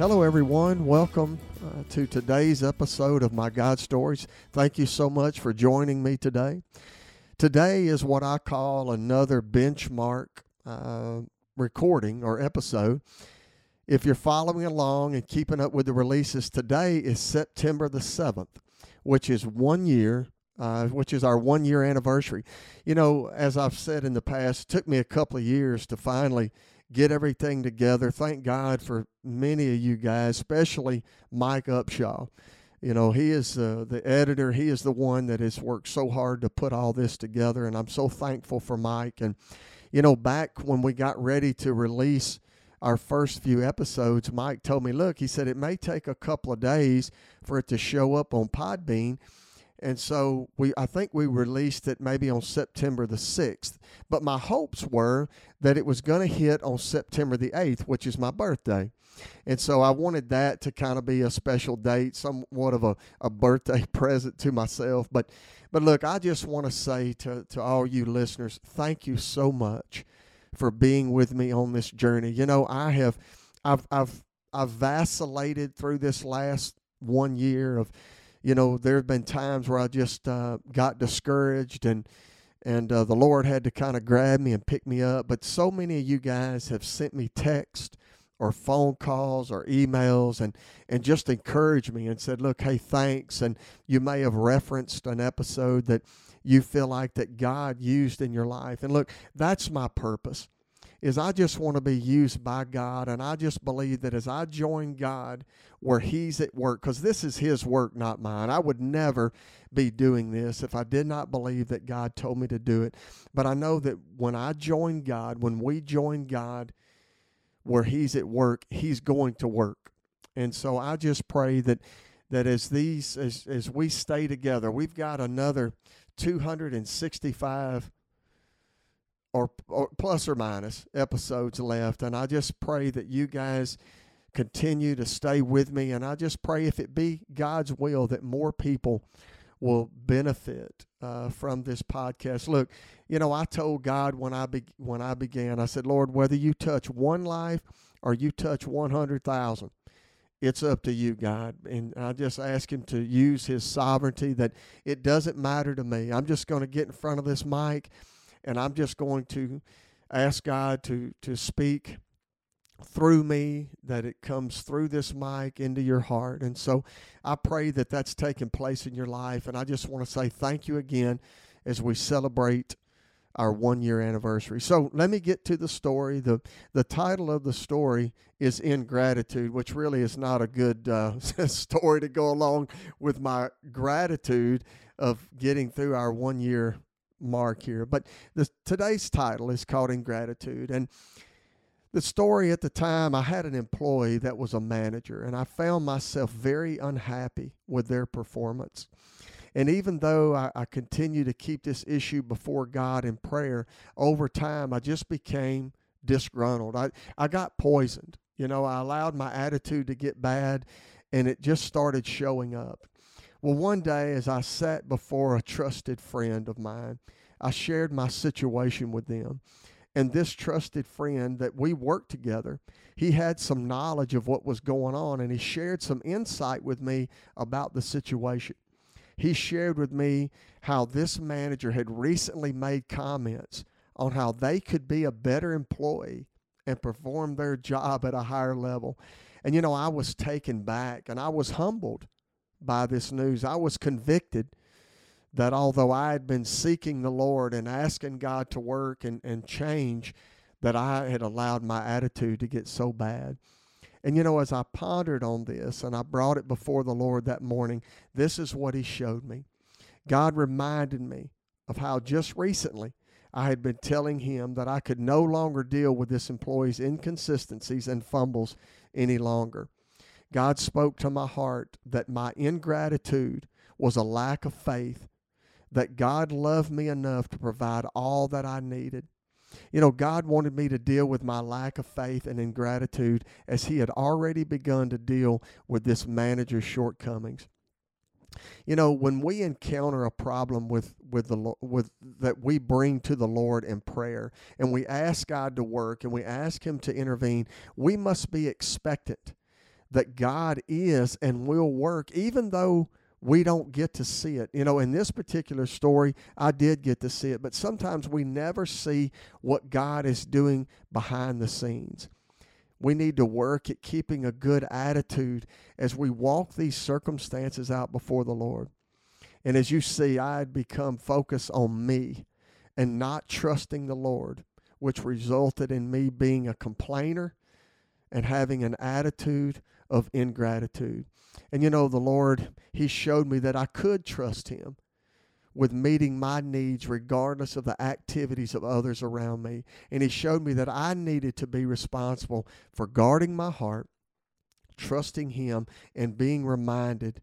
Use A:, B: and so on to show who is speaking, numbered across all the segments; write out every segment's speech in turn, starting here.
A: Hello, everyone. Welcome uh, to today's episode of My God Stories. Thank you so much for joining me today. Today is what I call another benchmark uh, recording or episode. If you're following along and keeping up with the releases, today is September the 7th, which is one year uh, which is our one year anniversary. You know, as I've said in the past, it took me a couple of years to finally get everything together. Thank God for many of you guys, especially Mike Upshaw. You know, he is uh, the editor. He is the one that has worked so hard to put all this together, and I'm so thankful for Mike. And you know, back when we got ready to release our first few episodes, Mike told me, "Look," he said, "it may take a couple of days for it to show up on Podbean." And so we I think we released it maybe on September the 6th. But my hopes were that it was going to hit on September the 8th, which is my birthday. And so I wanted that to kind of be a special date, somewhat of a, a birthday present to myself. But but look, I just want to say to, to all you listeners, thank you so much for being with me on this journey. You know, I have I've I've I've vacillated through this last one year of you know, there have been times where I just uh, got discouraged and and uh, the Lord had to kind of grab me and pick me up. But so many of you guys have sent me text or phone calls or emails and and just encouraged me and said, "Look, hey, thanks." And you may have referenced an episode that you feel like that God used in your life. And look, that's my purpose is I just want to be used by God. And I just believe that as I join God where He's at work, because this is His work, not mine, I would never be doing this if I did not believe that God told me to do it. But I know that when I join God, when we join God where He's at work, He's going to work. And so I just pray that that as these as as we stay together, we've got another 265 or, or plus or minus episodes left. And I just pray that you guys continue to stay with me. And I just pray if it be God's will that more people will benefit uh, from this podcast. Look, you know, I told God when I be- when I began, I said, Lord, whether you touch one life or you touch one hundred thousand, it's up to you, God. And I just ask Him to use His sovereignty. That it doesn't matter to me. I'm just going to get in front of this mic and I'm just going to ask God to to speak through me that it comes through this mic into your heart. And so i pray that that's taking place in your life. And i just want to say thank you again as we celebrate our one year anniversary. So let me get to the story. The the title of the story is ingratitude which really is not a good uh, story to go along with my gratitude of getting through our one year mark here. But the, today's title is called Ingratitude. And the story at the time, I had an employee that was a manager, and I found myself very unhappy with their performance. And even though I, I continue to keep this issue before God in prayer, over time I just became disgruntled. I, I got poisoned. You know, I allowed my attitude to get bad, and it just started showing up. Well, one day as I sat before a trusted friend of mine, I shared my situation with them. And this trusted friend that we worked together, he had some knowledge of what was going on and he shared some insight with me about the situation. He shared with me how this manager had recently made comments on how they could be a better employee and perform their job at a higher level. And you know, I was taken back and I was humbled by this news. I was convicted that although I had been seeking the Lord and asking God to work and, and change, that I had allowed my attitude to get so bad. And you know, as I pondered on this and I brought it before the Lord that morning, this is what He showed me. God reminded me of how just recently I had been telling Him that I could no longer deal with this employee's inconsistencies and fumbles any longer. God spoke to my heart that my ingratitude was a lack of faith, that God loved me enough to provide all that I needed. You know, God wanted me to deal with my lack of faith and ingratitude as He had already begun to deal with this manager's shortcomings. You know, when we encounter a problem with with the with that we bring to the Lord in prayer, and we ask God to work, and we ask Him to intervene, we must be expectant that God is and will work, even though we don't get to see it. You know, in this particular story, I did get to see it, but sometimes we never see what God is doing behind the scenes. We need to work at keeping a good attitude as we walk these circumstances out before the Lord. And as you see, I had become focused on me and not trusting the Lord, which resulted in me being a complainer and having an attitude of ingratitude. And you know, the Lord, He showed me that I could trust Him with meeting my needs regardless of the activities of others around me. And He showed me that I needed to be responsible for guarding my heart, trusting Him, and being reminded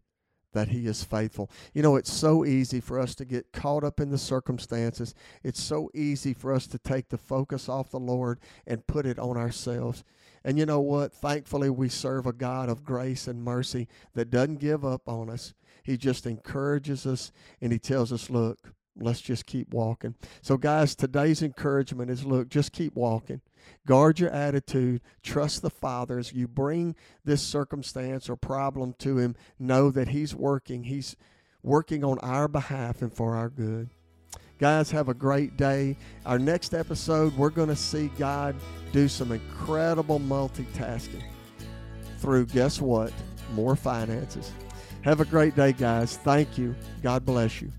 A: that He is faithful. You know, it's so easy for us to get caught up in the circumstances. It's so easy for us to take the focus off the Lord and put it on ourselves. And you know what? Thankfully, we serve a God of grace and mercy that doesn't give up on us. He just encourages us and He tells us, look, let's just keep walking. So, guys, today's encouragement is look, just keep walking. Guard your attitude. Trust the Father as you bring this circumstance or problem to Him. Know that He's working. He's working on our behalf and for our good. Guys, have a great day. Our next episode, we're going to see God do some incredible multitasking through, guess what? More finances. Have a great day, guys. Thank you. God bless you.